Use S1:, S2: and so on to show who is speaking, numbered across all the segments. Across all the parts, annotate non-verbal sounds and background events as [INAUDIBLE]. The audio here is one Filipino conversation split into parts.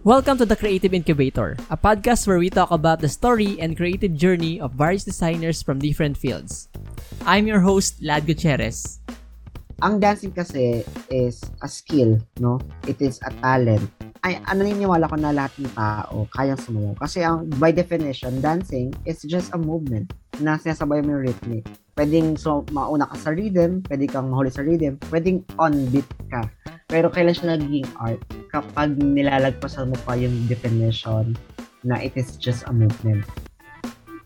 S1: Welcome to the Creative Incubator, a podcast where we talk about the story and creative journey of various designers from different fields. I'm your host, Lad Gutierrez.
S2: Ang dancing kasi is a skill, no? It is a talent. Ay, ano naniniwala ko na lahat ng tao kayang sumayaw. Kasi ang, by definition, dancing is just a movement na sinasabay mo yung rhythmic. Pwedeng so, mauna ka sa rhythm, pwede kang mahuli sa rhythm, pwedeng on beat ka. Pero kailan siya nagiging art? Kapag nilalagpasan mo pa yung definition na it is just a movement.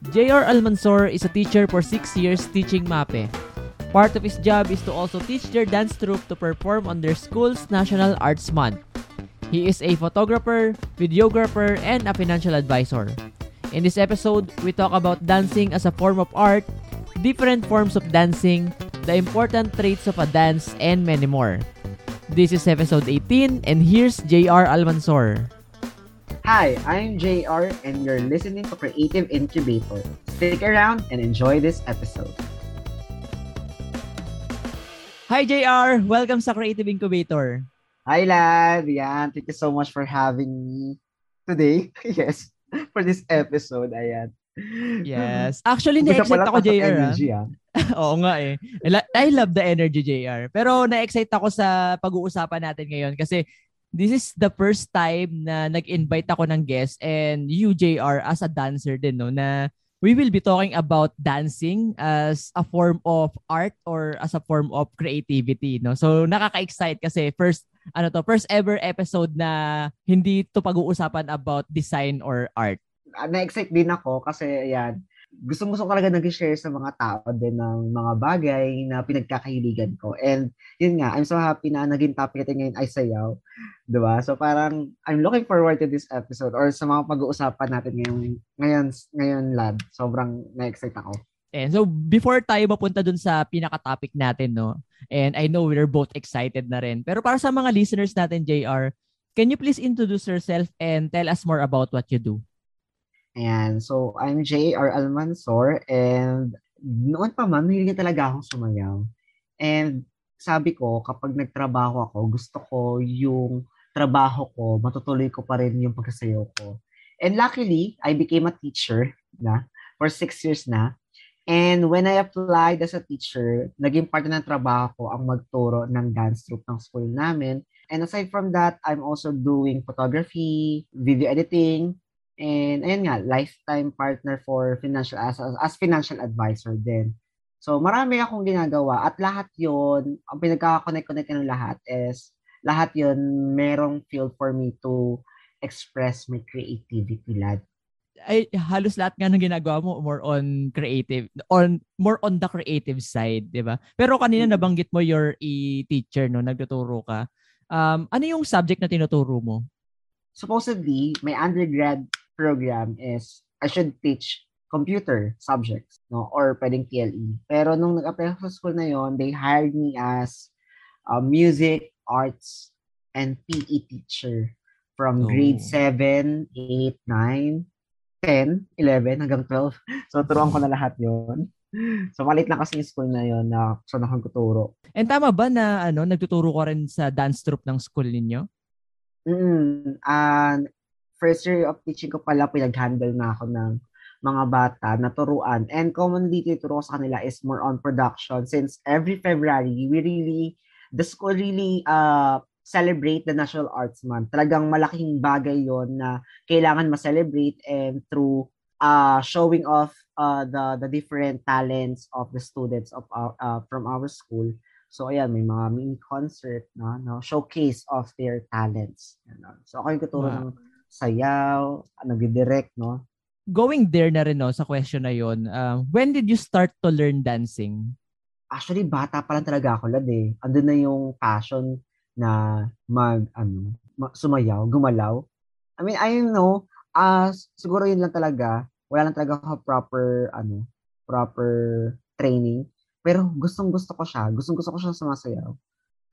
S1: J.R. Almansor is a teacher for 6 years teaching MAPE. Part of his job is to also teach their dance troupe to perform on their school's National Arts Month. He is a photographer, videographer, and a financial advisor. In this episode, we talk about dancing as a form of art, different forms of dancing, the important traits of a dance, and many more. This is episode 18, and here's JR Almansor.
S2: Hi, I'm JR and you're listening to Creative Incubator. Stick around and enjoy this episode.
S1: Hi JR! Welcome sa Creative Incubator.
S2: Hi, lad! Yan, thank you so much for having me today. [LAUGHS] yes, for this episode. Ayan.
S1: Yes. Actually, na-excite ako, JR. ah.
S2: Energy, ah. [LAUGHS]
S1: Oo nga eh. I love the energy, JR. Pero na-excite ako sa pag-uusapan natin ngayon kasi this is the first time na nag-invite ako ng guest and you, JR, as a dancer din, no, na we will be talking about dancing as a form of art or as a form of creativity, no? So, nakaka-excite kasi first, ano to, first ever episode na hindi to pag-uusapan about design or art.
S2: Ah, Na-excite din ako kasi, ayan, gustong-gusto talaga nag-share sa mga tao din ng mga bagay na pinagkakahiligan ko. And yun nga, I'm so happy na naging topic natin ngayon ay sayaw. ba? So parang I'm looking forward to this episode or sa mga pag-uusapan natin ngayon, ngayon, ngayon lad. Sobrang na-excite ako.
S1: And so before tayo mapunta dun sa pinaka-topic natin, no? And I know we're both excited na rin. Pero para sa mga listeners natin, JR, can you please introduce yourself and tell us more about what you do?
S2: Ayan, so I'm J.R. Almansor and noon pa man, mahilig talaga akong sumayaw. And sabi ko, kapag nagtrabaho ako, gusto ko yung trabaho ko, matutuloy ko pa rin yung pagsasayaw ko. And luckily, I became a teacher na for six years na. And when I applied as a teacher, naging part na ng trabaho ko ang magturo ng dance troupe ng school namin. And aside from that, I'm also doing photography, video editing, And ayun nga, lifetime partner for financial as, as financial advisor din. So marami akong ginagawa at lahat 'yon, ang pinagkaka-connect-connect ng lahat is lahat 'yon merong field for me to express my creativity lad.
S1: Ay, halos lahat nga ng ginagawa mo more on creative, on more on the creative side, di ba? Pero kanina
S2: Mm.
S1: nabanggit mo you're a teacher, no? Nagtuturo ka. Um, ano yung subject na tinuturo mo?
S2: Supposedly, my undergrad program is I should teach computer subjects, no? Or pwedeng TLE. Pero nung nag-apply sa school na yon, they hired me as a music, arts, and PE teacher from
S1: Oh.
S2: grade 7, 8, 9, 10, 11, hanggang 12. [LAUGHS] So, turuan ko na lahat yon. So, malit lang kasi yung school na yon na saan ako tuturo.
S1: And tama ba na ano, nagtuturo ka rin sa dance troupe ng school ninyo?
S2: Mm, and first year of teaching ko pala, pinag-handle na ako ng mga bata na turuan. And commonly, tinuturo sa kanila is more on production since every February, we really, the school really uh, celebrate the National Arts Month. Talagang malaking bagay yon na kailangan ma-celebrate and through uh, showing off uh, the the different talents of the students of our, uh, from our school. So ayan, may mga mini concert na no, showcase of their talents. Ano. So ako yung tuturo
S1: Wow.
S2: ng sayaw, nagdi-direct, no?
S1: Going there na rin no, sa question na yon. um, when did you start to learn dancing?
S2: Actually, bata pa lang talaga ako, lad eh. Andun na yung passion na mag, ano, ma- sumayaw, gumalaw. I mean, I know, ah siguro yun lang talaga. Wala lang talaga ako proper, ano, proper training. Pero gustong gusto ko siya. Gustong gusto ko siya sumasayaw.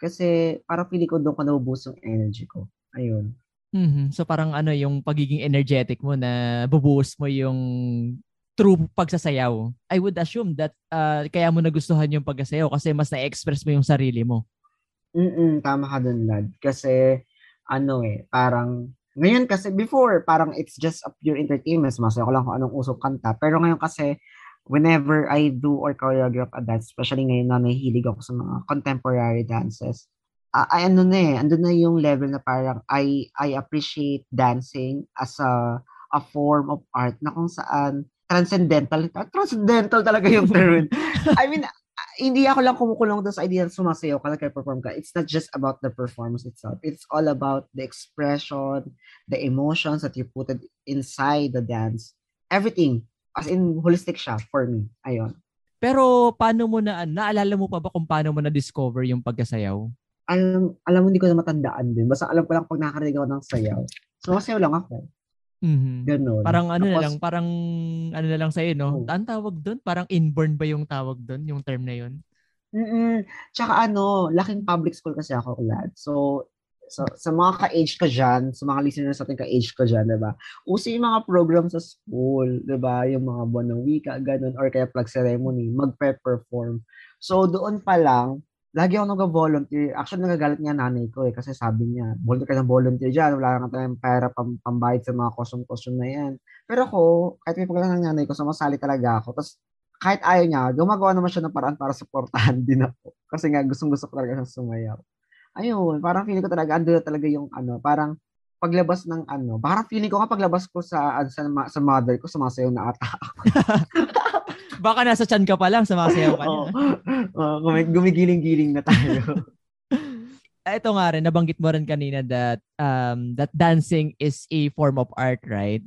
S2: Kasi parang pili ko doon ko naubos yung energy ko. Ayun.
S1: Mhm. So parang ano yung pagiging energetic mo na bubuhos mo yung true pagsasayaw. I would assume that uh, kaya mo nagustuhan yung pagsasayaw kasi mas na-express mo yung sarili mo.
S2: Mm, tama ka dun, lad. Kasi, ano eh, parang Ngayon kasi, before, parang it's just a pure entertainment. Sumasayaw ko lang kung anong usok kanta. Pero ngayon kasi, whenever I do or choreograph a dance, especially ngayon na nahihilig ako sa mga contemporary dances, uh, ay ano na eh, andun na yung level na parang I, I appreciate dancing as a, a form of art na kung saan transcendental, transcendental talaga yung [LAUGHS] term. I mean, hindi ako lang kumukulong doon sa idea na sumasayaw ka, nagka-perform ka. It's not just about the performance itself. It's all about the expression, the emotions that you put it inside the dance. Everything. As in, holistic siya for me. Ayun.
S1: Pero paano mo na, naalala mo pa ba kung paano mo na-discover yung pagkasayaw?
S2: Alam, alam mo, hindi ko na matandaan din. Basta alam ko lang pag nakakarinig ako ng sayaw. Sumasayaw lang ako.
S1: Mm-hmm.
S2: Ganun.
S1: Parang ano Tapos, na lang, parang ano na lang sa'yo, no? Oh. Ang tawag doon, parang inborn ba yung tawag doon, yung term na yun?
S2: Mm Tsaka ano, laking public school kasi ako, lad. So, so sa mga ka-age ko dyan, sa mga listeners natin ka-age ko dyan, di ba? Uso yung mga program sa school, di ba? Yung mga buwan ng wika, ganun, or kaya plug ceremony, mag-perform. So, doon pa lang, lagi ako nag-volunteer. Actually, nagagalit niya nanay ko eh, kasi sabi niya, volunteer ka ng volunteer dyan, wala kang tayong pera pam, pambayad sa mga costume-costume na yan. Pero ako, kahit may pagkakas ng nanay ko, sumasali talaga ako. Tapos, kahit ayaw niya, gumagawa naman siya ng paraan para supportahan [LAUGHS] din ako. Kasi nga, gustong-gusto ko talaga siyang sumayaw. Ayun, parang feeling ko talaga, ando talaga yung ano, parang paglabas ng ano, parang feeling ko nga paglabas ko sa, sa, sa mother ko, sumasayaw na ata ako. [LAUGHS]
S1: Baka nasa chan ka pa lang, sumasayaw ka
S2: oh, [LAUGHS] oh, gumigiling-giling na tayo. [LAUGHS]
S1: Ito nga rin, nabanggit mo rin kanina that um, that dancing is a form of art, right?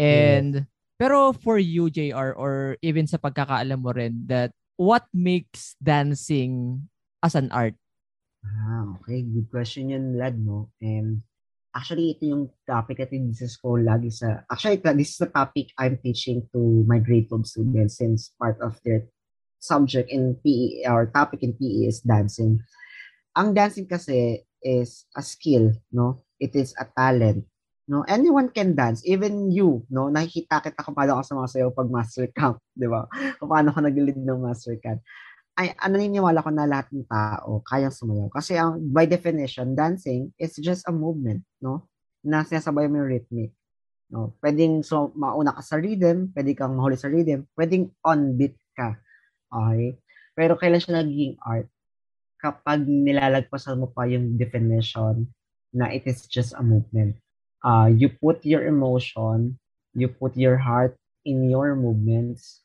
S1: And yeah. pero for you, JR, or even sa pagkakaalam mo rin, that what makes dancing as an art?
S2: Ah, okay. Good question yun, lad, no? And Actually, ito yung topic at this ko lagi sa... Actually, this is the topic I'm teaching to my grade 12 students since part of their subject in PE or topic in PE is dancing. Ang dancing kasi is a skill, no? It is a talent. No, anyone can dance, even you, no? Nakikita kita kung paano ka sumasayaw pag master camp, [LAUGHS] di ba? Kung paano ka nag-lead ng master camp ay ano naniniwala ko na lahat ng tao kayang sumayaw. Kasi ang by definition, dancing is just a movement, no? Na sinasabay mo yung rhythmic. No? Pwedeng so, mauna ka sa rhythm, pwede kang mahuli sa rhythm, pwedeng on beat ka. Okay? Pero kailan siya naging art? Kapag nilalagpasan mo pa yung definition na it is just a movement. Uh, you put your emotion, you put your heart in your movements,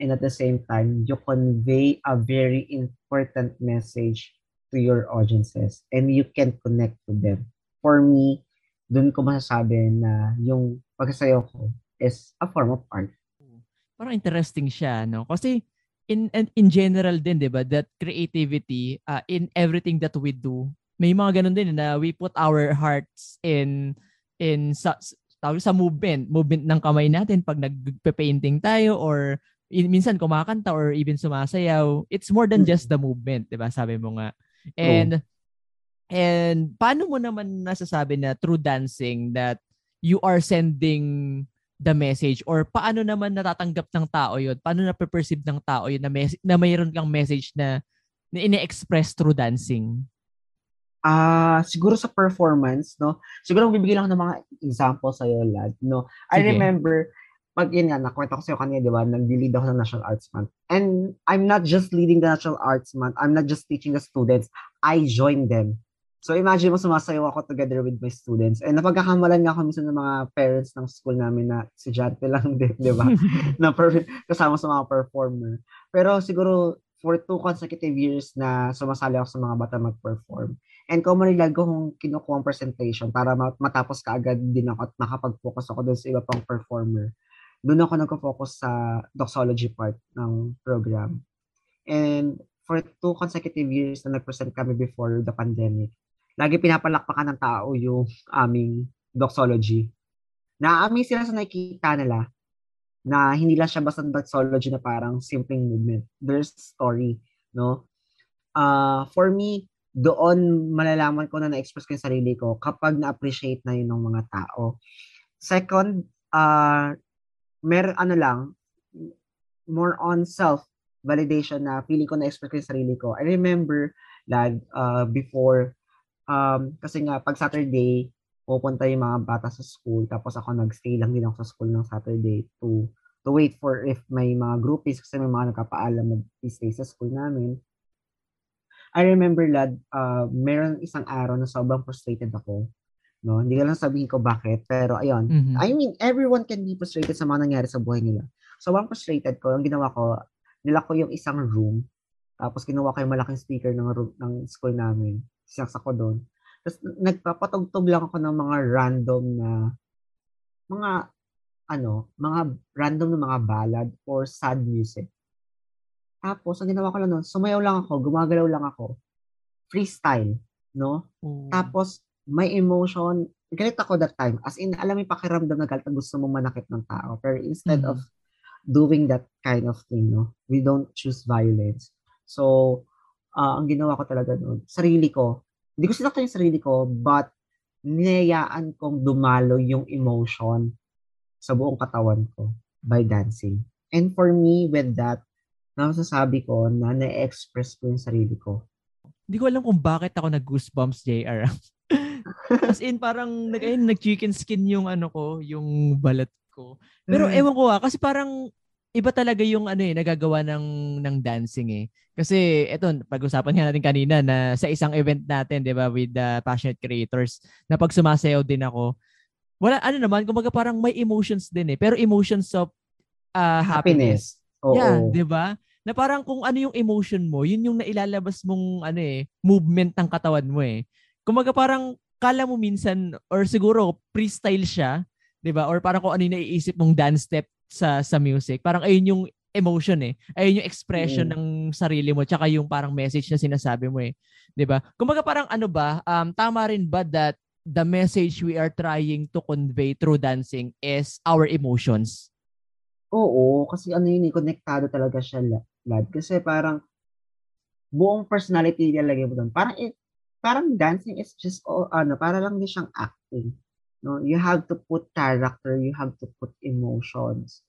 S2: and at the same time, you convey a very important message to your audiences and you can connect to them. For me, dun ko masasabi na yung pagsasayaw ko is a form of art.
S1: Parang interesting siya, no? Kasi in in, in general din, 'di ba, that creativity uh, in everything that we do. May mga ganun din na we put our hearts in in sa, sa movement, movement ng kamay natin pag nagpe-painting tayo or minsan kumakanta or even sumasayaw, it's more than just the movement, 'di ba? Sabi mo nga. And oh. and paano mo naman nasasabi na through dancing that you are sending the message or paano naman natatanggap ng tao 'yon? Paano na perceive ng tao 'yon na mes- na mayroon kang message na na ine-express through dancing?
S2: Ah, uh, siguro sa performance, no? Siguro bibigyan lang ng mga example sa iyo, lad, no? I Sige. remember pag yun nga, nakwento ko sa'yo kanina, di ba, nag-lead ako ng National Arts Month. And I'm not just leading the National Arts Month, I'm not just teaching the students, I join them. So imagine mo, sumasayaw ako together with my students. And napagkakamalan nga ako minsan ng mga parents ng school namin na si Jante lang din, di ba? [LAUGHS] na per- kasama sa mga performer. Pero siguro, for two consecutive years na sumasali ako sa mga bata mag-perform. And commonly lagi kong kinukuha ang presentation para matapos ka agad din ako at nakapag-focus ako doon sa iba pang performer doon ako nagko-focus sa doxology part ng program. And for two consecutive years na nag-present kami before the pandemic, lagi pinapalakpakan ng tao yung aming doxology. Naaamin sila sa nakikita nila na hindi lang siya basta doxology na parang simpleng movement. There's story, no? Uh, for me, doon malalaman ko na na-express ko yung sarili ko kapag na-appreciate na yun ng mga tao. Second, uh, mer ano lang, more on self validation na feeling ko na express ko yung sarili ko. I remember, lad, uh, before, um, kasi nga, pag Saturday, pupunta yung mga bata sa school, tapos ako nag-stay lang din ako sa school ng Saturday to to wait for if may mga groupies kasi may mga nagkapaalam mag-stay sa school namin. I remember, lad, uh, meron isang araw na sobrang frustrated ako. No? Hindi ko lang sabihin ko bakit, pero ayun.
S1: Mhm.
S2: I mean, everyone can be frustrated sa mga nangyari sa buhay nila. So, ang frustrated ko, ang ginawa ko, nila ko yung isang room, tapos ginawa ko yung malaking speaker ng, room, ng school namin. Sinaksak ko doon. Tapos nagpapatugtog lang ako ng mga random na mga ano, mga random na mga ballad or sad music. Tapos, ang ginawa ko lang noon, sumayaw lang ako, gumagalaw lang ako. Freestyle, no?
S1: Oh.
S2: Tapos, may emotion. Galit ako that time. As in, alam yung pakiramdam na galit gusto mo manakit ng tao. Pero instead
S1: Mhm.
S2: of doing that kind of thing, no? We don't choose violence. So, ah, ang ginawa ko talaga noon, sarili ko, hindi ko sinaktan yung sarili ko, but ninayaan kong dumalo yung emotion sa buong katawan ko by dancing. And for me, with that, nasasabi ko na na-express ko yung sarili ko.
S1: Hindi ko alam kung bakit ako nag-goosebumps, JR. [LAUGHS] As in, parang nag, ayun, nag-chicken skin yung ano ko, yung balat ko. Pero
S2: Mm.
S1: ewan ko ah, kasi parang iba talaga yung ano eh, nagagawa ng, ng dancing eh. Kasi eto, pag-usapan nga natin kanina na sa isang event natin, di ba, with the passionate creators, na pag sumasayaw din ako, wala, ano naman, kumbaga parang may emotions din eh. Pero emotions of ah, happiness.
S2: Oo.
S1: Yeah, 'di ba? Na parang kung ano yung emotion mo, yun yung nailalabas mong ano eh, movement ng katawan mo eh. Kumaga parang kala mo minsan or siguro freestyle siya, 'di ba? Or parang kung ano yung naiisip mong dance step sa sa music. Parang ayun yung emotion eh. Ayun yung expression
S2: Mm.
S1: ng sarili mo tsaka yung parang message na sinasabi mo eh. 'Di ba? Kumaga parang ano ba, um tama rin ba that the message we are trying to convey through dancing is our emotions?
S2: Oo, kasi ano yun, eh, konektado talaga siya, la- lad. Kasi parang buong personality nilalagay mo doon. Parang parang dancing is just oh, ano, para lang din siyang acting. No, you have to put character, you have to put emotions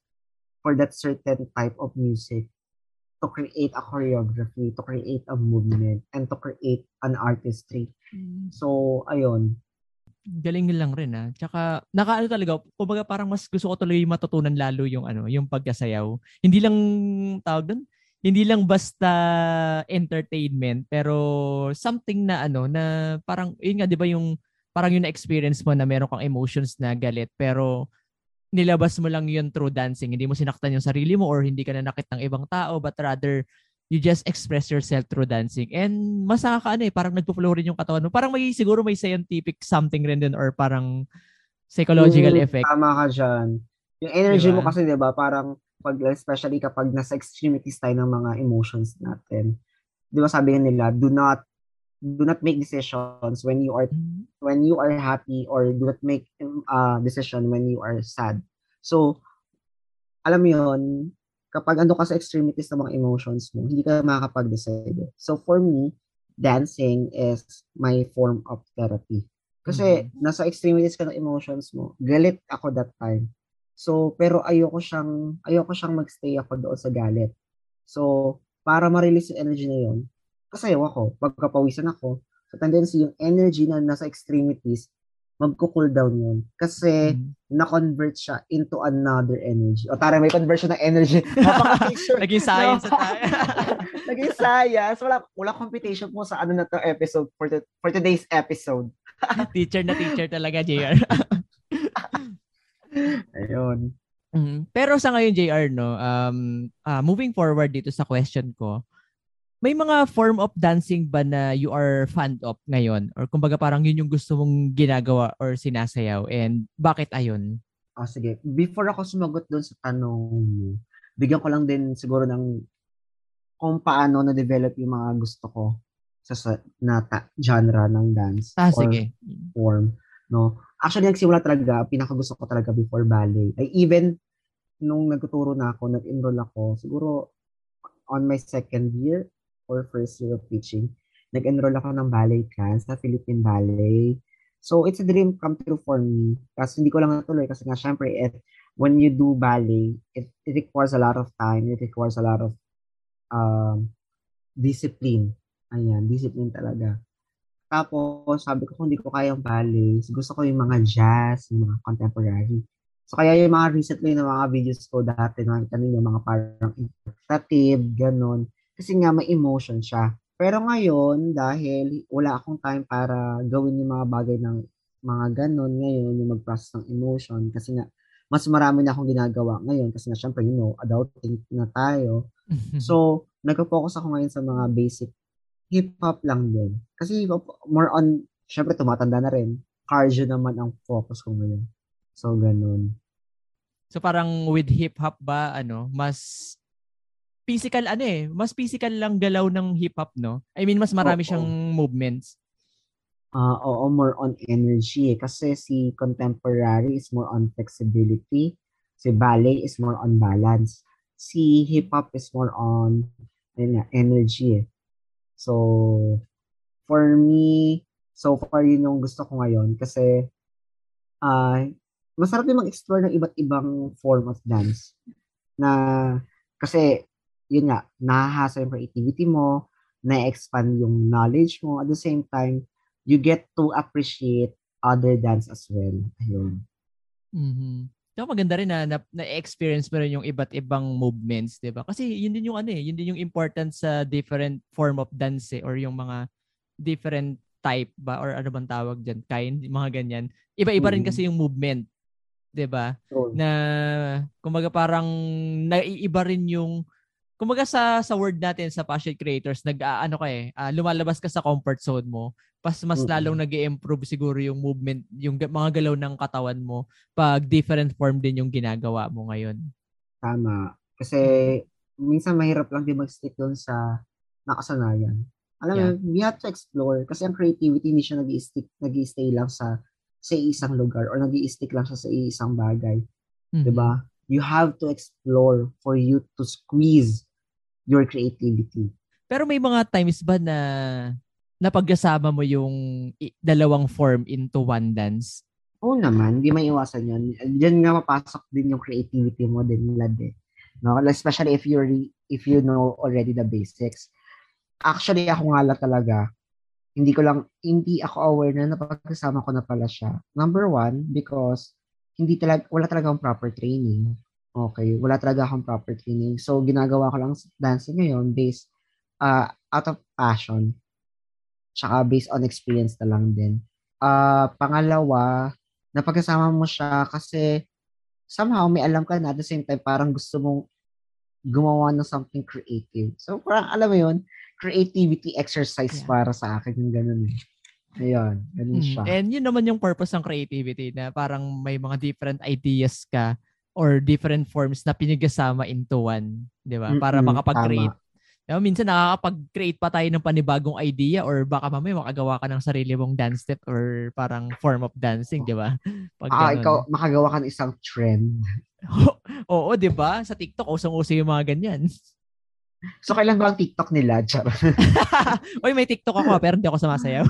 S2: for that certain type of music to create a choreography, to create a movement, and to create an artistry. So, ayun.
S1: Galing lang rin ah. Tsaka nakaano talaga, kumbaga parang mas gusto ko tuloy matutunan lalo yung ano, yung pagkasayaw. Hindi lang tawag doon, hindi lang basta entertainment, pero something na ano na parang yun nga 'di ba yung parang yung na-experience mo na meron kang emotions na galit pero nilabas mo lang yun through dancing. Hindi mo sinaktan yung sarili mo or hindi ka nanakit ng ibang tao but rather you just express yourself through dancing. And mas nakakaano eh, parang nagpo-flow rin yung katawan mo. Parang may siguro may scientific something rin din or parang psychological
S2: Mm,
S1: effect.
S2: Tama ka dyan. Yung energy
S1: Diba?
S2: mo kasi, di ba, parang pag, especially kapag nasa extremities tayo ng mga emotions natin. Di ba sabi nila, do not do not make decisions when you are when you are happy or do not make uh, decision when you are sad. So, alam mo yun, kapag ando ka sa extremities ng mga emotions mo, hindi ka makakapag-decide. So, for me, dancing is my form of therapy. Kasi nasa extremities ka ng emotions mo. Galit ako that time. So, pero ayoko siyang, ayoko siyang magstay ako doon sa galit. So, para ma-release yung energy na yun, kasayaw ako. Pagkapawisan ako, sa tendency yung energy na nasa extremities, magko-cool down yun. Kasi,
S1: Mm.
S2: na-convert siya into another energy. O tara, may conversion ng energy. [LAUGHS] Napaka-picture.
S1: Naging science
S2: No.
S1: tayo. [LAUGHS]
S2: Naging science. Wala, wala competition po sa ano na to episode for, the, for today's episode. [LAUGHS]
S1: teacher na teacher talaga, JR.
S2: Ayun.
S1: Mm, Pero sa ngayon, JR, no, um, ah, moving forward dito sa question ko, may mga form of dancing ba na you are fond of ngayon? Or kumbaga parang yun yung gusto mong ginagawa or sinasayaw? And bakit ayon?
S2: Ah, sige. Before ako sumagot doon sa tanong mo, bigyan ko lang din siguro ng kung paano na-develop yung mga gusto ko sa, sa na ta- genre ng dance
S1: Ah,
S2: or
S1: sige.
S2: form. No? Actually, nagsimula talaga, pinakagusto ko talaga before ballet. Ay, even nung nagtuturo na ako, nag-enroll ako, siguro on my second year or first year of teaching, nag-enroll ako ng ballet class sa Philippine Ballet. So, it's a dream come true for me. Kasi hindi ko lang natuloy kasi nga, syempre, it, when you do ballet, it, it requires a lot of time. It requires a lot of um, discipline. Ayan, discipline talaga. Tapos, sabi ko, kung hindi ko kayang ballet, gusto ko yung mga jazz, yung mga contemporary. So, kaya yung mga recently na mga videos ko dati, nakita ninyo, mga parang interpretative, ganun. Kasi nga, may emotion siya. Pero ngayon, dahil wala akong time para gawin yung mga bagay ng mga ganun ngayon, yung mag-process ng emotion, kasi nga, mas marami na akong ginagawa ngayon kasi nga syempre, you know, adulting na tayo. [LAUGHS] So, nagpo-focus ako ngayon sa mga basic hip-hop lang din. Kasi more on, syempre tumatanda na rin. Cardio naman ang focus ko ngayon. So, ganun.
S1: So, parang with hip-hop ba, ano, mas physical, ano eh, mas physical lang galaw ng hip-hop, no? I mean, mas marami oo, siyang movements.
S2: Uh, oo, more on energy. Eh. Kasi si contemporary is more on flexibility. Si ballet is more on balance. Si hip-hop is more on nga, energy. Eh. So, for me, so far yun yung gusto ko ngayon kasi uh, masarap yung mag-explore ng iba't ibang form of dance na kasi yun nga, nahahasa yung creativity mo, na-expand yung knowledge mo, at the same time, you get to appreciate other dance as well. Ayun.
S1: Mm-hmm. Kaya maganda rin na, na, na-experience mo rin yung iba't ibang movements, di ba? Kasi yun din yung ano eh, yun din yung importance sa different form of dance eh, or yung mga different type ba, or ano bang tawag dyan, kind, mga ganyan. Iba-iba rin kasi yung movement, di ba? Oh. Na, kumbaga parang naiiba rin yung kumbaga sa sa word natin sa passion creators nag uh, ano ka eh uh, lumalabas ka sa comfort zone mo pas mas mm-hmm. lalong nag-improve siguro yung movement yung mga galaw ng katawan mo pag different form din yung ginagawa mo ngayon
S2: tama kasi minsan mahirap lang din mag-stick doon sa nakasanayan alam yeah. mo we have to explore kasi ang creativity hindi siya nag-stick nag-stay lang sa sa isang lugar or nag-stick lang siya sa isang bagay mm-hmm. 'di ba you have to explore for you to squeeze your creativity.
S1: Pero may mga times ba na napagkasama mo yung dalawang form into one dance?
S2: Oo naman, hindi may iwasan yun. Diyan nga mapasok din yung creativity mo din, lad eh. No? Especially if you if you know already the basics. Actually, ako nga lang talaga, hindi ko lang, hindi ako aware na napagkasama ko na pala siya. Number one, because hindi talaga, wala talaga akong proper training. Okay, wala talaga akong proper training. So, ginagawa ko lang dancing ngayon based uh, out of passion. Tsaka based on experience na lang din. Uh, pangalawa, napagkasama mo siya kasi somehow may alam ka na at the same time parang gusto mong gumawa ng something creative. So, parang alam mo yun, creativity exercise yeah. para sa akin yung ganun eh. Ayun, ganun hmm. siya.
S1: And yun naman yung purpose ng creativity na parang may mga different ideas ka or different forms na pinigasama into one, 'di ba? Para mm-hmm, makapag-create. Diba, minsan nakakapag-create pa tayo ng panibagong idea or baka mamaya makagawa ka ng sarili mong dance step or parang form of dancing, di ba? [LAUGHS]
S2: Pag ah, ikaw, makagawa ka ng isang trend. [LAUGHS]
S1: Oo, di ba? Sa TikTok, usong-uso yung mga ganyan.
S2: So, kailan ba ang TikTok nila? [LAUGHS]
S1: Uy, may TikTok ako pero hindi ako sumasayaw.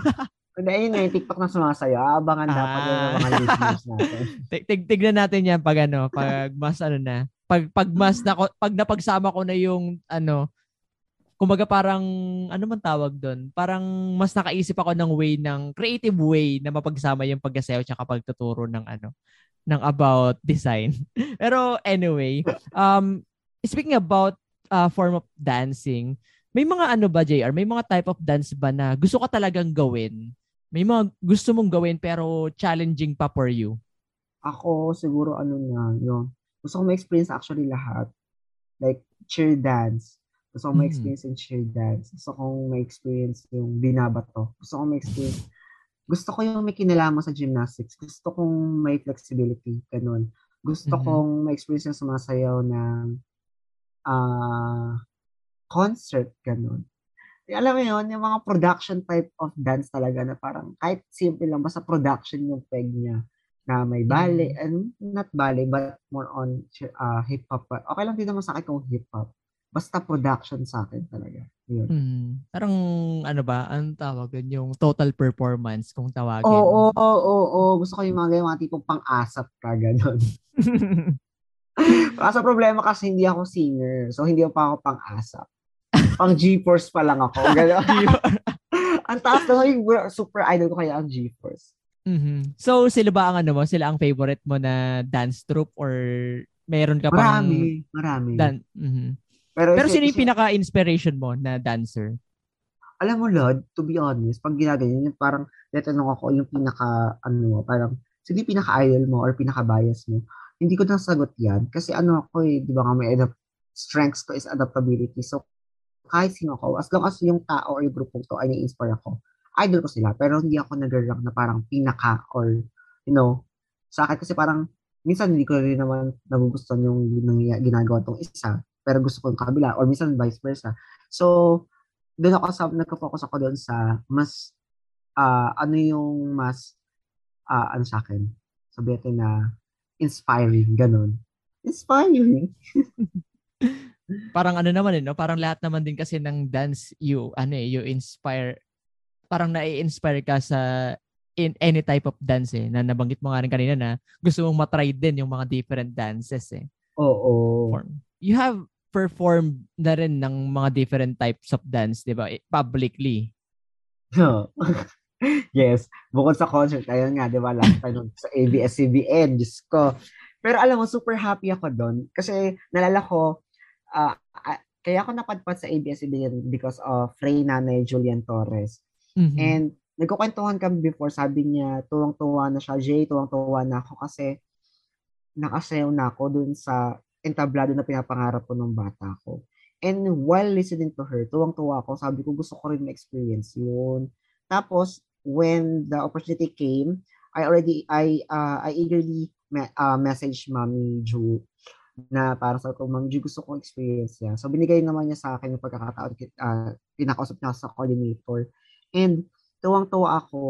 S2: Ayun na yung TikTok na sumasaya. Abangan ah. dapat yung mga listeners natin. [LAUGHS]
S1: Tig tignan natin yan pag ano, pag mas ano na. Pag, pag mas na, pag napagsama ko na yung ano, kumbaga parang, ano man tawag doon? Parang mas nakaisip ako ng way, ng creative way na mapagsama yung pagkasayaw tsaka pagtuturo ng ano, ng about design. [LAUGHS] Pero anyway, um, speaking about uh, form of dancing, may mga ano ba, JR? May mga type of dance ba na gusto ka talagang gawin may mga gusto mong gawin pero challenging pa for you?
S2: Ako, siguro ano na, yung gusto ko ma-experience actually lahat. Like, cheer dance. Gusto ko mm. ma-experience yung cheer dance. Gusto kong ma-experience yung binabato. Gusto ko ma-experience gusto ko yung may kinalaman sa gymnastics. Gusto kong may flexibility, ganun. Gusto mm-hmm. kong ma-experience yung sumasayaw ng uh, concert, ganun alam mo yun, yung mga production type of dance talaga na parang kahit simple lang, basta production yung peg niya na may ballet, mm. and not ballet, but more on uh, hip-hop. Okay lang din naman sa akin kung hip-hop. Basta production sa akin talaga. Yun.
S1: Hmm. Parang ano ba, ang tawag yun, yung total performance kung tawagin.
S2: Oo, oo, oo, oo. Gusto ko yung mga ganyan, mga tipong pang-asap ka, gano'n. Kaso [LAUGHS] problema kasi hindi ako singer. So, hindi pa ako pang-asap pang G-Force pa lang ako. [LAUGHS] ang taas na yung super idol ko kaya ang GeForce.
S1: Mhm. So, sila ba ang ano mo? Sila ang favorite mo na dance troupe or meron ka pang...
S2: Marami, marami.
S1: Dan- mhm.
S2: Pero,
S1: Pero
S2: si-
S1: sino yung pinaka-inspiration mo na dancer?
S2: alam mo, Lord, to be honest, pag ginaganyan, yung parang, natanong ako, yung pinaka, ano, parang, sino yung pinaka-idol mo or pinaka-bias mo? Hindi ko nasagot yan. Kasi ano ako eh, di ba nga may adapt, strengths ko is adaptability. So, kahit sino ako, as long as yung tao or yung grupong to ay na-inspire ako, idol ko sila. Pero hindi ako nag-rank na parang pinaka or, you know, sa akin kasi parang, minsan hindi ko rin naman nagugustuhan yung ginagawa tong isa. Pero gusto ko yung kabila. Or minsan vice versa. So, doon ako sa, nagka-focus ako doon sa mas, ah, ano yung mas, ah, ano sa akin, sabi natin na inspiring, ganun. Inspiring. [LAUGHS]
S1: Parang ano naman eh, no? Parang lahat naman din kasi ng dance you, ano eh, you inspire, parang nai-inspire ka sa in any type of dance eh, na nabanggit mo nga rin kanina na gusto mong matry din yung mga different dances eh.
S2: Oo.
S1: Form. You have performed na rin ng mga different types of dance, di ba? eh, Publicly. [LAUGHS]
S2: yes. Bukod sa concert, ayun nga, di ba, last time sa ABS-CBN, Diyos ko. Pero alam mo, super happy ako doon. Kasi nalala ko, ah, kaya ako napadpad sa ABS-CBN because of Frey Nanay Julian Torres.
S1: Mhm.
S2: And nagkukwentuhan kami before, sabi niya, tuwang-tuwa na siya, Jay, tuwang-tuwa na ako kasi nakasayaw na ako dun sa entablado na pinapangarap ko nung bata ko. And while listening to her, tuwang-tuwa ako, sabi ko gusto ko rin ma-experience yun. Tapos, when the opportunity came, I already, I, uh, I eagerly me- uh, message Mami Ju na para sa ko, Mami Ju, gusto ko experience yan. So, binigay naman niya sa akin yung pagkakataon, uh, pinakausap niya sa coordinator. And, tuwang-tuwa ako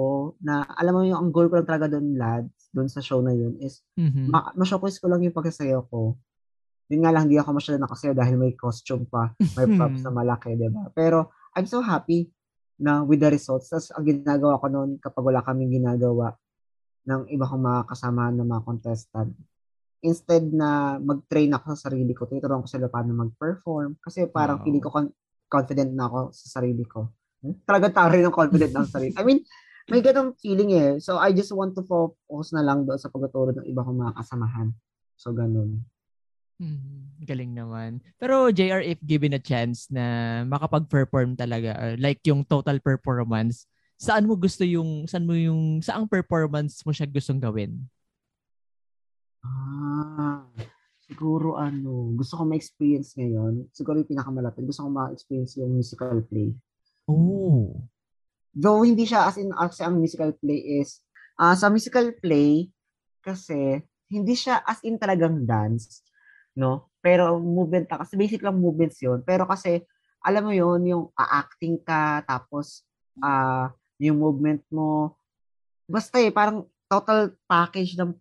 S2: na, alam mo yung ang goal ko lang talaga doon, lads, doon sa show na yun, is
S1: Mhm.
S2: ma- ma-showcase ko lang yung pagsasayaw ko. Yun nga lang, hindi ako masyado nakasayaw dahil may costume pa, may [LAUGHS] props na malaki, di ba? Pero, I'm so happy na with the results. Tapos, ang ginagawa ko noon, kapag wala kaming ginagawa ng iba kong mga kasama ng mga contestant, instead na mag-train ako sa sarili ko, tinuturuan ko sila paano mag-perform. Kasi parang
S1: Wow.
S2: feeling ko con- confident na ako sa sarili ko. Hmm? Talaga tao rin ng confident na sa sarili. I mean, may ganong feeling eh. So, I just want to focus na lang doon sa pagtuturo ng iba kong mga kasamahan. So, ganun.
S1: Mhm. Galing naman. Pero JR, if given a chance na makapag-perform talaga, like yung total performance, saan mo gusto yung, saan mo yung, saang performance mo siya gustong gawin?
S2: Ah, siguro ano, gusto ko ma-experience ngayon, siguro yung pinakamalapit, gusto ko ma-experience yung musical play.
S1: Oh.
S2: Though hindi siya as in, kasi ang musical play is, ah sa musical play, kasi, hindi siya as in talagang dance, no? Pero movement ka, kasi basic lang movements yun. Pero kasi, alam mo yun, yung a-acting ka, tapos, ah yung movement mo, basta eh, parang total package ng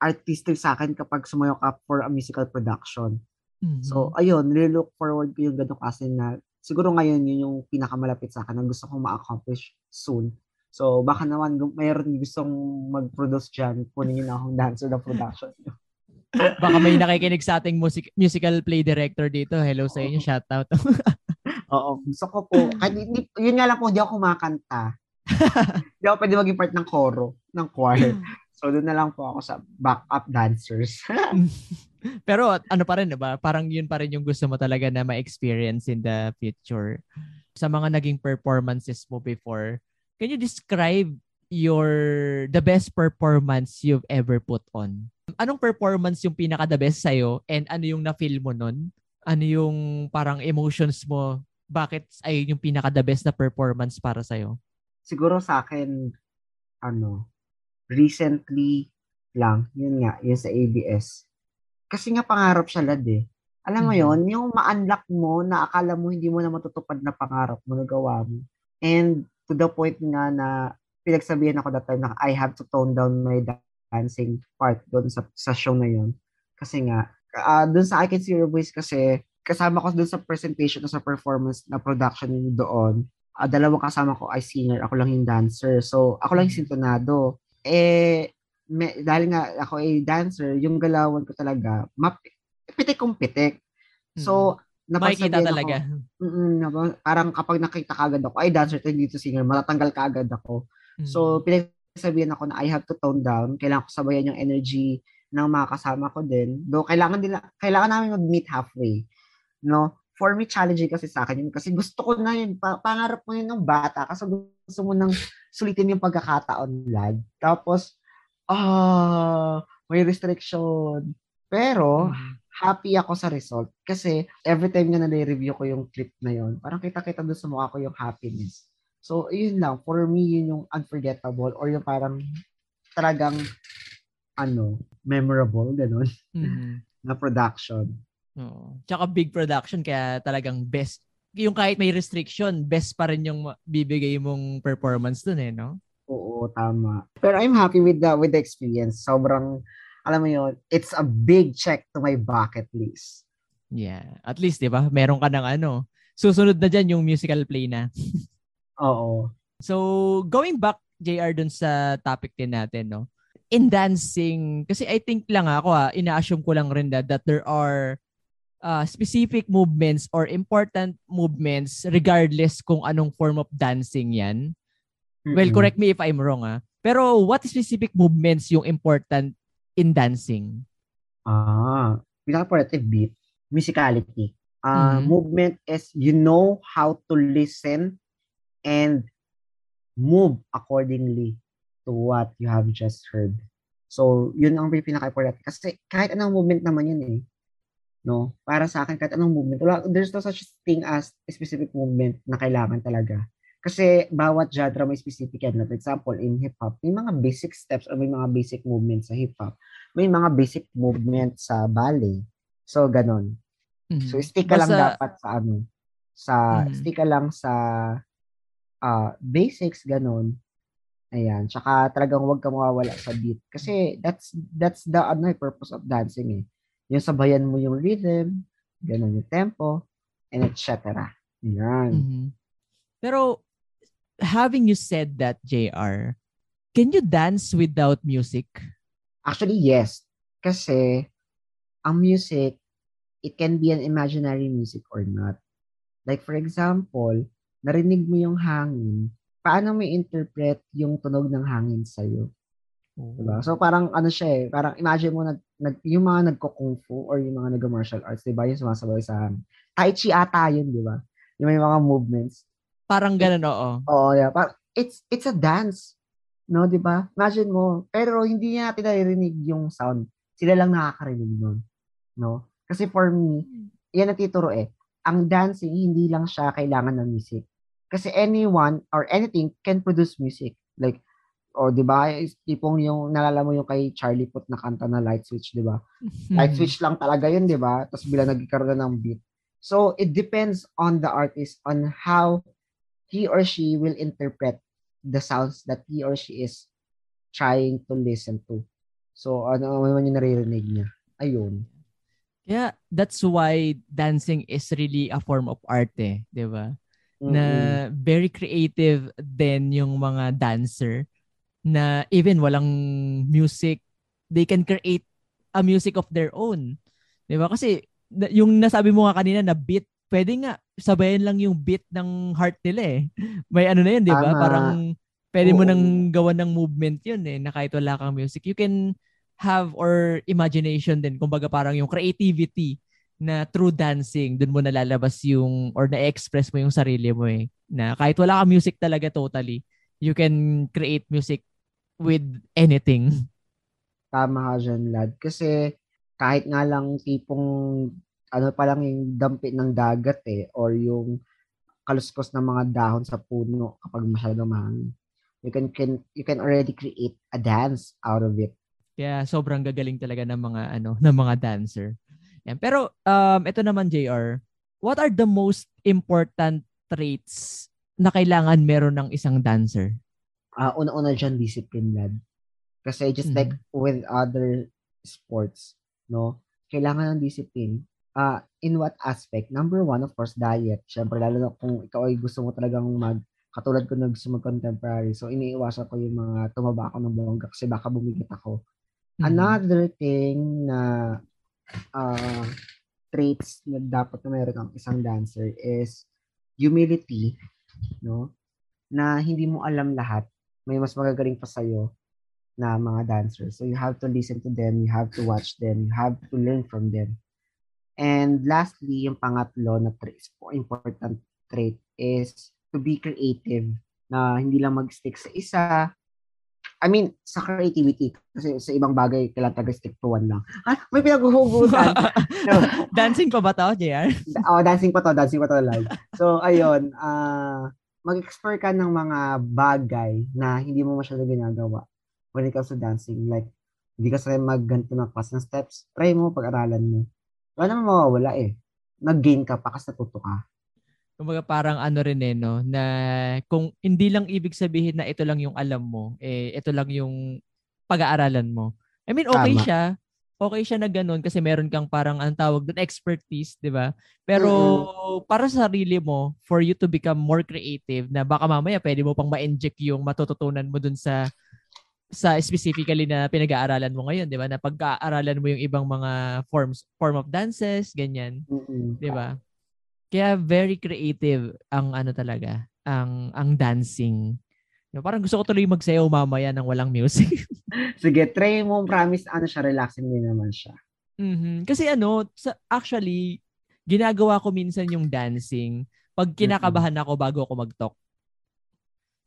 S2: artistic sa akin kapag sumayo ka for a musical production.
S1: Mhm.
S2: So, ayun, look forward ko yung ganun kasi na siguro ngayon yun yung pinakamalapit sa akin na gusto kong ma-accomplish soon. So, baka naman mayroon gustong mag-produce dyan, kunin na akong dancer ng production. [LAUGHS]
S1: Baka may nakikinig sa ating music, musical play director dito. Hello sa inyo, shout out. [LAUGHS]
S2: Oo, gusto ko po. Hindi- yun nga lang po, hindi ako kumakanta. [LAUGHS] Hindi ako pwede maging part ng koro, ng choir. So, doon na lang po ako sa backup dancers. [LAUGHS] [LAUGHS]
S1: Pero ano pa rin, diba? Parang yun pa rin yung gusto mo talaga na ma-experience in the future. Sa mga naging performances mo before, can you describe your the best performance you've ever put on? Anong performance yung pinaka the best sa'yo and ano yung na-feel mo nun? Ano yung parang emotions mo? Bakit ay yung pinaka the best na performance para sa'yo?
S2: siguro sa akin, ano, recently lang, yun nga, yun sa ABS. Kasi nga pangarap siya, lad eh. Alam mo
S1: Mhm.
S2: yon yung ma-unlock mo na akala mo hindi mo na matutupad na pangarap mo, nagawa mo. And to the point nga na pinagsabihan ako that time na I have to tone down my dancing part doon sa, sa show na yun. Kasi nga, uh, doon sa I Can See Your Voice kasi, kasama ko doon sa presentation sa performance na production doon, ah, dalawang kasama ko ay singer, ako lang yung dancer. So, ako lang yung sintonado. Eh, me, dahil nga ako ay dancer, yung galawan ko talaga, map, pitik kong pitik. So,
S1: Makikita
S2: napagsabihan
S1: talaga.
S2: Ako, mm, parang kapag nakita kagad ako, ay dancer to dito singer, matatanggal kagad ako. So,
S1: Mhm.
S2: pinagsabihan ako na I have to tone down. Kailangan ko sabayan yung energy ng mga kasama ko din. Though, kailangan, nila, kailangan namin mag-meet halfway. No? For me, challenging kasi sa akin yun. Kasi gusto ko na yun. Pa- pangarap mo yun ng bata. Kasi gusto mo nang sulitin yung pagkakataon, lad. Tapos, ah, may restriction. Pero,
S1: Mhm.
S2: happy ako sa result. Kasi, every time na nare-review ko yung clip na yun, parang kita-kita doon sa mukha ko yung happiness. So, yun lang. For me, yun yung unforgettable or yung parang talagang ano, memorable, ganun,
S1: Mhm. [LAUGHS]
S2: na production.
S1: Oo. Tsaka big production kaya talagang best. Yung kahit may restriction, best pa rin yung bibigay mong performance dun eh, no?
S2: Oo, tama. Pero I'm happy with the with the experience. Sobrang, alam mo yun, it's a big check to my bucket list.
S1: Yeah. At least, di ba? Meron ka ng ano. Susunod na dyan yung musical play na. [LAUGHS]
S2: Oo.
S1: So, going back, JR, dun sa topic din natin, no? In dancing, kasi I think lang ako, ah, ina-assume ko lang rin that, that there are uh, specific movements or important movements regardless kung anong form of dancing yan. Well,
S2: Mm-mm.
S1: correct me if I'm wrong, ah. Pero what specific movements yung important in dancing?
S2: Ah, pinaka-positive beat, musicality. Ah,
S1: Mhm.
S2: movement is you know how to listen and move accordingly to what you have just heard. So, yun ang pinaka-important. Kasi kahit anong movement naman yun eh. No? Para sa akin, kahit anong movement. Wala, there's no such thing as a specific movement na kailangan talaga. Kasi bawat genre may specific yan. For example, in hip-hop, may mga basic steps or may mga basic movements sa hip-hop. May mga basic movements sa ballet. So, ganon.
S1: Mhm.
S2: So, stick ka lang
S1: Basta-
S2: dapat sa ano, sa,
S1: Mhm.
S2: stick ka lang sa ah, basics, ganon. Ayan. Tsaka talagang huwag ka mawawala sa beat. Kasi that's, that's the ano, eh, purpose of dancing eh. Yung sabayan mo yung rhythm, ganon yung tempo, and etc. Yan.
S1: Mhm. Pero having you said that, JR, can you dance without music?
S2: Actually, yes. Kasi, ang music, it can be an imaginary music or not. Like, for example, narinig mo yung hangin, paano mo interpret yung tunog ng hangin sa'yo? Diba? So, parang ano siya eh, parang imagine mo, nag, nag, yung mga nagko-kung fu or yung mga nag-martial arts, diba? Yung sumasabay sa. Tai Chi ata yun, di ba? Yung may mga movements.
S1: Parang ganun, oo.
S2: Oo, yeah. It's, it's a dance. No, di ba? Imagine mo, pero hindi niya natin naririnig yung sound. Sila lang nakakarinig nun. No? Kasi for me, yan ang tituro eh. Ang dancing, hindi lang siya kailangan ng music. Kasi anyone or anything can produce music. Like, o di ba, tipong yung, nalala mo yung kay Charlie Puth na kanta na Light Switch, di ba? Light
S1: Mhm.
S2: switch lang talaga yun, di ba? Tapos bila nagkaroon na ng beat. So, it depends on the artist on how he or she will interpret the sounds that he or she is trying to listen to. So, ano man yung naririnig niya. Ayun.
S1: Kaya that's why dancing is really a form of art eh, 'di ba? Na
S2: Mm-mm.
S1: very creative din yung mga dancer na even walang music, they can create a music of their own. 'Di ba? Kasi yung nasabi mo nga kanina na beat, pwede nga sabayan lang yung beat ng heart nila eh. [LAUGHS] May ano na yun, 'di ba? Parang pwede mo
S2: Oo.
S1: nang gawan ng movement yun eh, na kahit wala kang music. You can have or imagination din. Kumbaga parang yung creativity na through dancing, dun mo nalalabas yung or na-express mo yung sarili mo eh. Na kahit wala kang music talaga totally, you can create music with anything.
S2: Tama ka dyan, lad. Kasi kahit nga lang tipong ano pa lang yung dampi ng dagat eh or yung kaluskos ng mga dahon sa puno kapag masyadong mahangin. You can, can you can already create a dance out of it.
S1: Kaya sobrang gagaling talaga ng mga ano, [LAUGHS] ng mga dancer. Yan. Pero um ito naman JR, what are the most important traits na kailangan meron ng isang dancer?
S2: Ah, una-una dyan, discipline, lad. Kasi just like with other sports, no? Kailangan ng discipline. Ah, in what aspect? Number one, of course, diet. Siyempre, lalo na kung ikaw ay gusto mo talagang mag, katulad ko na gusto mag-contemporary. So, iniiwasan ko yung mga tumaba ako ng bongga kasi baka bumigit ako.
S1: Mhm.
S2: Another thing na ah traits na dapat na meron ang isang dancer is humility, no? Na hindi mo alam lahat. May mas magagaling pa sa'yo na mga dancers. So you have to listen to them, you have to watch them, you have to learn from them. And lastly, yung pangatlo na tra- important trait is to be creative na hindi lang mag-stick sa isa. I mean, sa creativity, kasi sa ibang bagay, kailangan taga-stick to one lang. Ah, may pinaghuhugutan. [LAUGHS] no.
S1: Dancing pa ba to, JR?
S2: oh, dancing pa to, dancing pa to live. So, ayun, uh, mag-explore ka ng mga bagay na hindi mo masyado ginagawa when it comes to dancing. Like, hindi ka sanay magganto ng class ng steps. Try mo, pag-aralan mo. Wala naman mawawala eh. Nag-gain ka pa kasi natuto ka.
S1: Kumbaga parang ano rin eh, no? Na kung hindi lang ibig sabihin na ito lang yung alam mo, eh, ito lang yung pag-aaralan mo. I mean, okay Tama. siya. Okay siya na ganun kasi meron kang parang ang tawag doon expertise, 'di ba? Pero mm-hmm. para sa sarili mo, for you to become more creative na baka mamaya pwede mo pang ma-inject yung matututunan mo dun sa sa specifically na pinag-aaralan mo ngayon, 'di ba? Na pagka-aaralan mo yung ibang mga forms form of dances, ganyan.
S2: Mm-hmm.
S1: 'Di ba? Kaya very creative ang ano talaga, ang ang dancing. No, parang gusto ko tuloy magsayaw mamaya ng walang music. [LAUGHS]
S2: Sige, try mo. Promise, ano siya, relaxing din naman siya.
S1: Mm-hmm. Kasi ano, sa, actually, ginagawa ko minsan yung dancing pag kinakabahan ako bago ako mag-talk.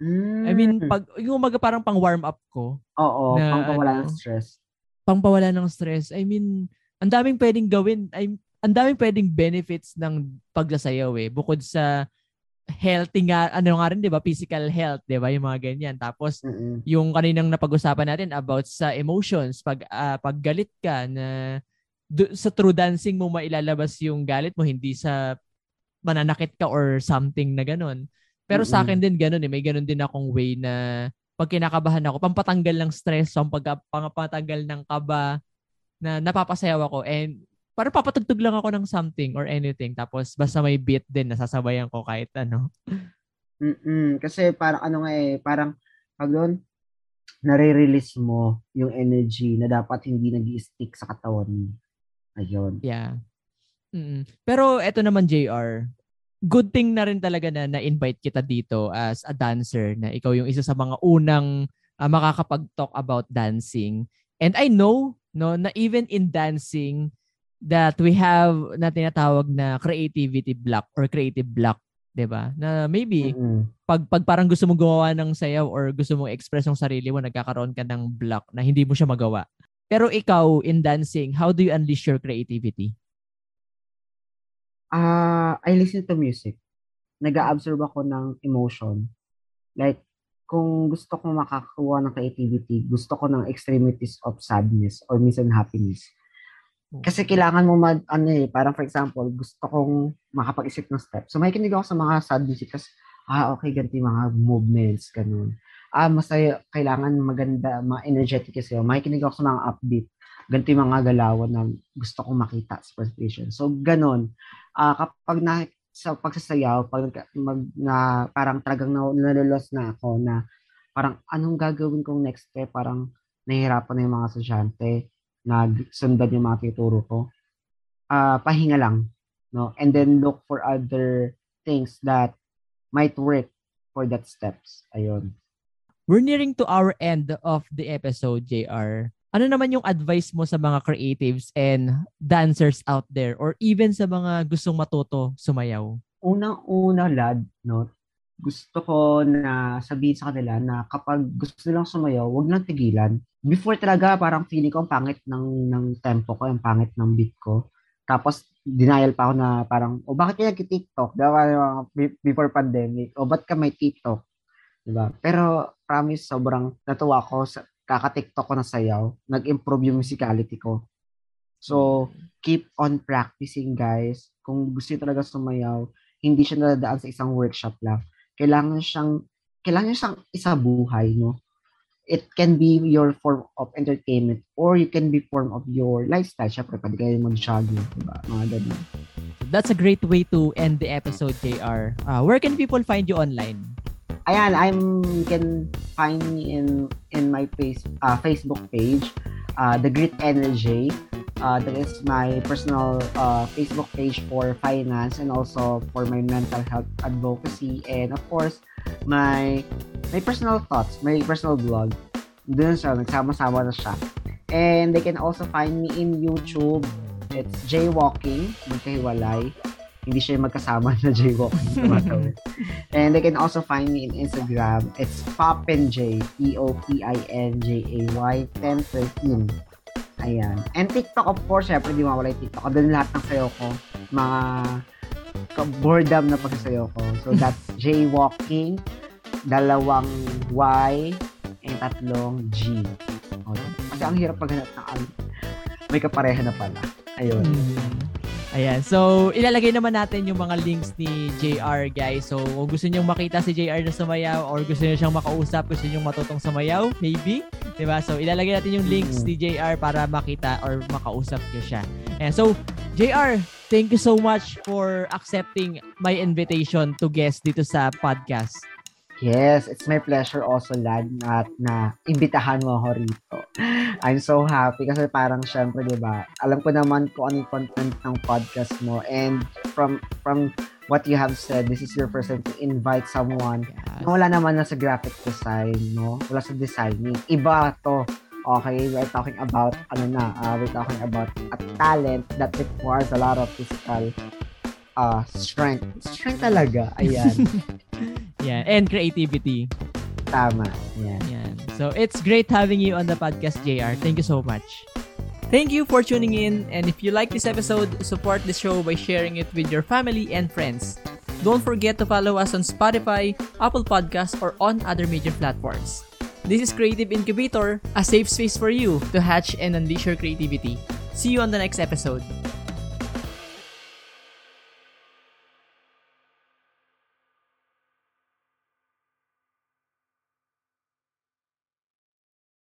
S2: Mm.
S1: I mean, pag, yung umaga parang pang warm up ko.
S2: Oo, na, pang pawala ano, ng stress.
S1: Pang pawala ng stress. I mean, ang daming pwedeng gawin. I, ang daming pwedeng benefits ng pagsasayaw eh. Bukod sa healthy nga, ano nga rin, di ba? Physical health, di ba? Yung mga ganyan. Tapos,
S2: Mm-mm.
S1: yung kaninang napag-usapan natin about sa emotions, pag, uh, pag galit ka na do, sa true dancing mo mailalabas yung galit mo, hindi sa mananakit ka or something na ganun. Pero Mm-mm. sa akin din ganun eh. May ganun din akong way na pag kinakabahan ako, pampatanggal ng stress, so pag, pampatanggal ng kaba na napapasayaw ako. And para papatugtog lang ako ng something or anything. Tapos basta may beat din, nasasabayan ko kahit ano.
S2: Mm-mm. Kasi parang ano nga eh, parang pag doon, nare-release mo yung energy na dapat hindi nag stick sa katawan mo. Ayun.
S1: Yeah. Mm-mm. Pero eto naman JR, good thing na rin talaga na na-invite kita dito as a dancer na ikaw yung isa sa mga unang uh, makakapag-talk about dancing. And I know no na even in dancing that we have na tinatawag na creativity block or creative block, 'di ba? Na maybe
S2: mm-hmm.
S1: pag pag parang gusto mo gumawa ng sayaw or gusto mo express yung sarili mo, nagkakaroon ka ng block na hindi mo siya magawa. Pero ikaw in dancing, how do you unleash your creativity?
S2: Ah, uh, I listen to music. Nag-absorb ako ng emotion. Like kung gusto ko makakuha ng creativity, gusto ko ng extremities of sadness or minsan happiness kasi kailangan mo mag, ano eh, parang for example, gusto kong makapag-isip ng steps. So, may kinig ako sa mga sad music kasi, ah, okay, ganito yung mga movements, ganun. Ah, masaya, kailangan maganda, ma-energetic kasi. May kinig ako sa mga upbeat. Ganito mga galawan na gusto kong makita sa presentation. So, ganun. Ah, kapag na, sa pagsasayaw, pag mag, na, parang talagang na, nalolos na ako na parang anong gagawin kong next step, parang nahihirapan na yung mga estudyante nagsundan yung mga tinuturo ko, uh, pahinga lang. No? And then look for other things that might work for that steps. Ayun.
S1: We're nearing to our end of the episode, JR. Ano naman yung advice mo sa mga creatives and dancers out there or even sa mga gustong matuto sumayaw?
S2: Unang-una, lad, no, gusto ko na sabihin sa kanila na kapag gusto nilang sumayaw, wag nang tigilan before talaga parang feeling ko ang pangit ng ng tempo ko, ang pangit ng beat ko. Tapos denial pa ako na parang, o oh, bakit kaya TikTok? Diba? Before pandemic. O ba't ka may TikTok? Diba? Pero promise, sobrang natuwa ko sa kaka-TikTok ko na sayaw. Nag-improve yung musicality ko. So, keep on practicing, guys. Kung gusto talaga sumayaw, hindi siya nadadaan sa isang workshop lang. Kailangan siyang, kailangan siyang isa buhay, no? It can be your form of entertainment or you can be form of your lifestyle. Siyempre, pwede kayo mag-jogging, diba? Mga ganun.
S1: That's a great way to end the episode, JR. Uh, where can people find you online?
S2: Ayan, I'm can find me in in my face uh, Facebook page, uh, The Grit Energy. Uh, that is my personal uh, Facebook page for finance and also for my mental health advocacy and of course my my personal thoughts, my personal blog. Doon siya, nagsama-sama na siya. And they can also find me in YouTube. It's Jaywalking, magkahiwalay. Hindi siya yung magkasama na jaywalking. [LAUGHS] [LAUGHS] and they can also find me in Instagram. It's Popinj, P-O-P-I-N-J-A-Y 1013. Ayan. And TikTok, of course, syempre, di mawala yung TikTok. Doon lahat ng sayo ko, mga boredom na pagsasayo ko. So, that's [LAUGHS] jaywalking, dalawang Y, and tatlong G. O, kasi ang hirap maghanap ng ano. May kapareha na pala. Ayun.
S1: Mm. Ayan. So, ilalagay naman natin yung mga links ni JR, guys. So, kung gusto niyo makita si JR na sumayaw or gusto niyo siyang makausap, gusto niyo matutong sumayaw, maybe. ba So, ilalagay natin yung links
S2: Mm.
S1: ni JR para makita or makausap niyo siya. Ayan. So, JR, thank you so much for accepting my invitation to guest dito sa podcast.
S2: Yes, it's my pleasure also, Lad, na, na imbitahan mo ako rito. I'm so happy kasi parang syempre, di ba, alam ko naman kung ano yung content ng podcast mo and from from what you have said, this is your first time to invite someone
S1: Yes.
S2: na wala naman na sa graphic design, no? Wala sa designing. Iba to. Okay, we're talking about, ano na, uh, we're talking about a talent that requires a lot of physical uh, strength. Strength talaga. Ayan. [LAUGHS]
S1: Yeah, and creativity.
S2: Tama. Ayan.
S1: Yan. So, it's great having you on the podcast, JR. Thank you so much. Thank you for tuning in. And if you like this episode, support the show by sharing it with your family and friends. Don't forget to follow us on Spotify, Apple Podcasts, or on other major platforms. This is Creative Incubator, a safe space for you to hatch and unleash your creativity. See you on the next episode.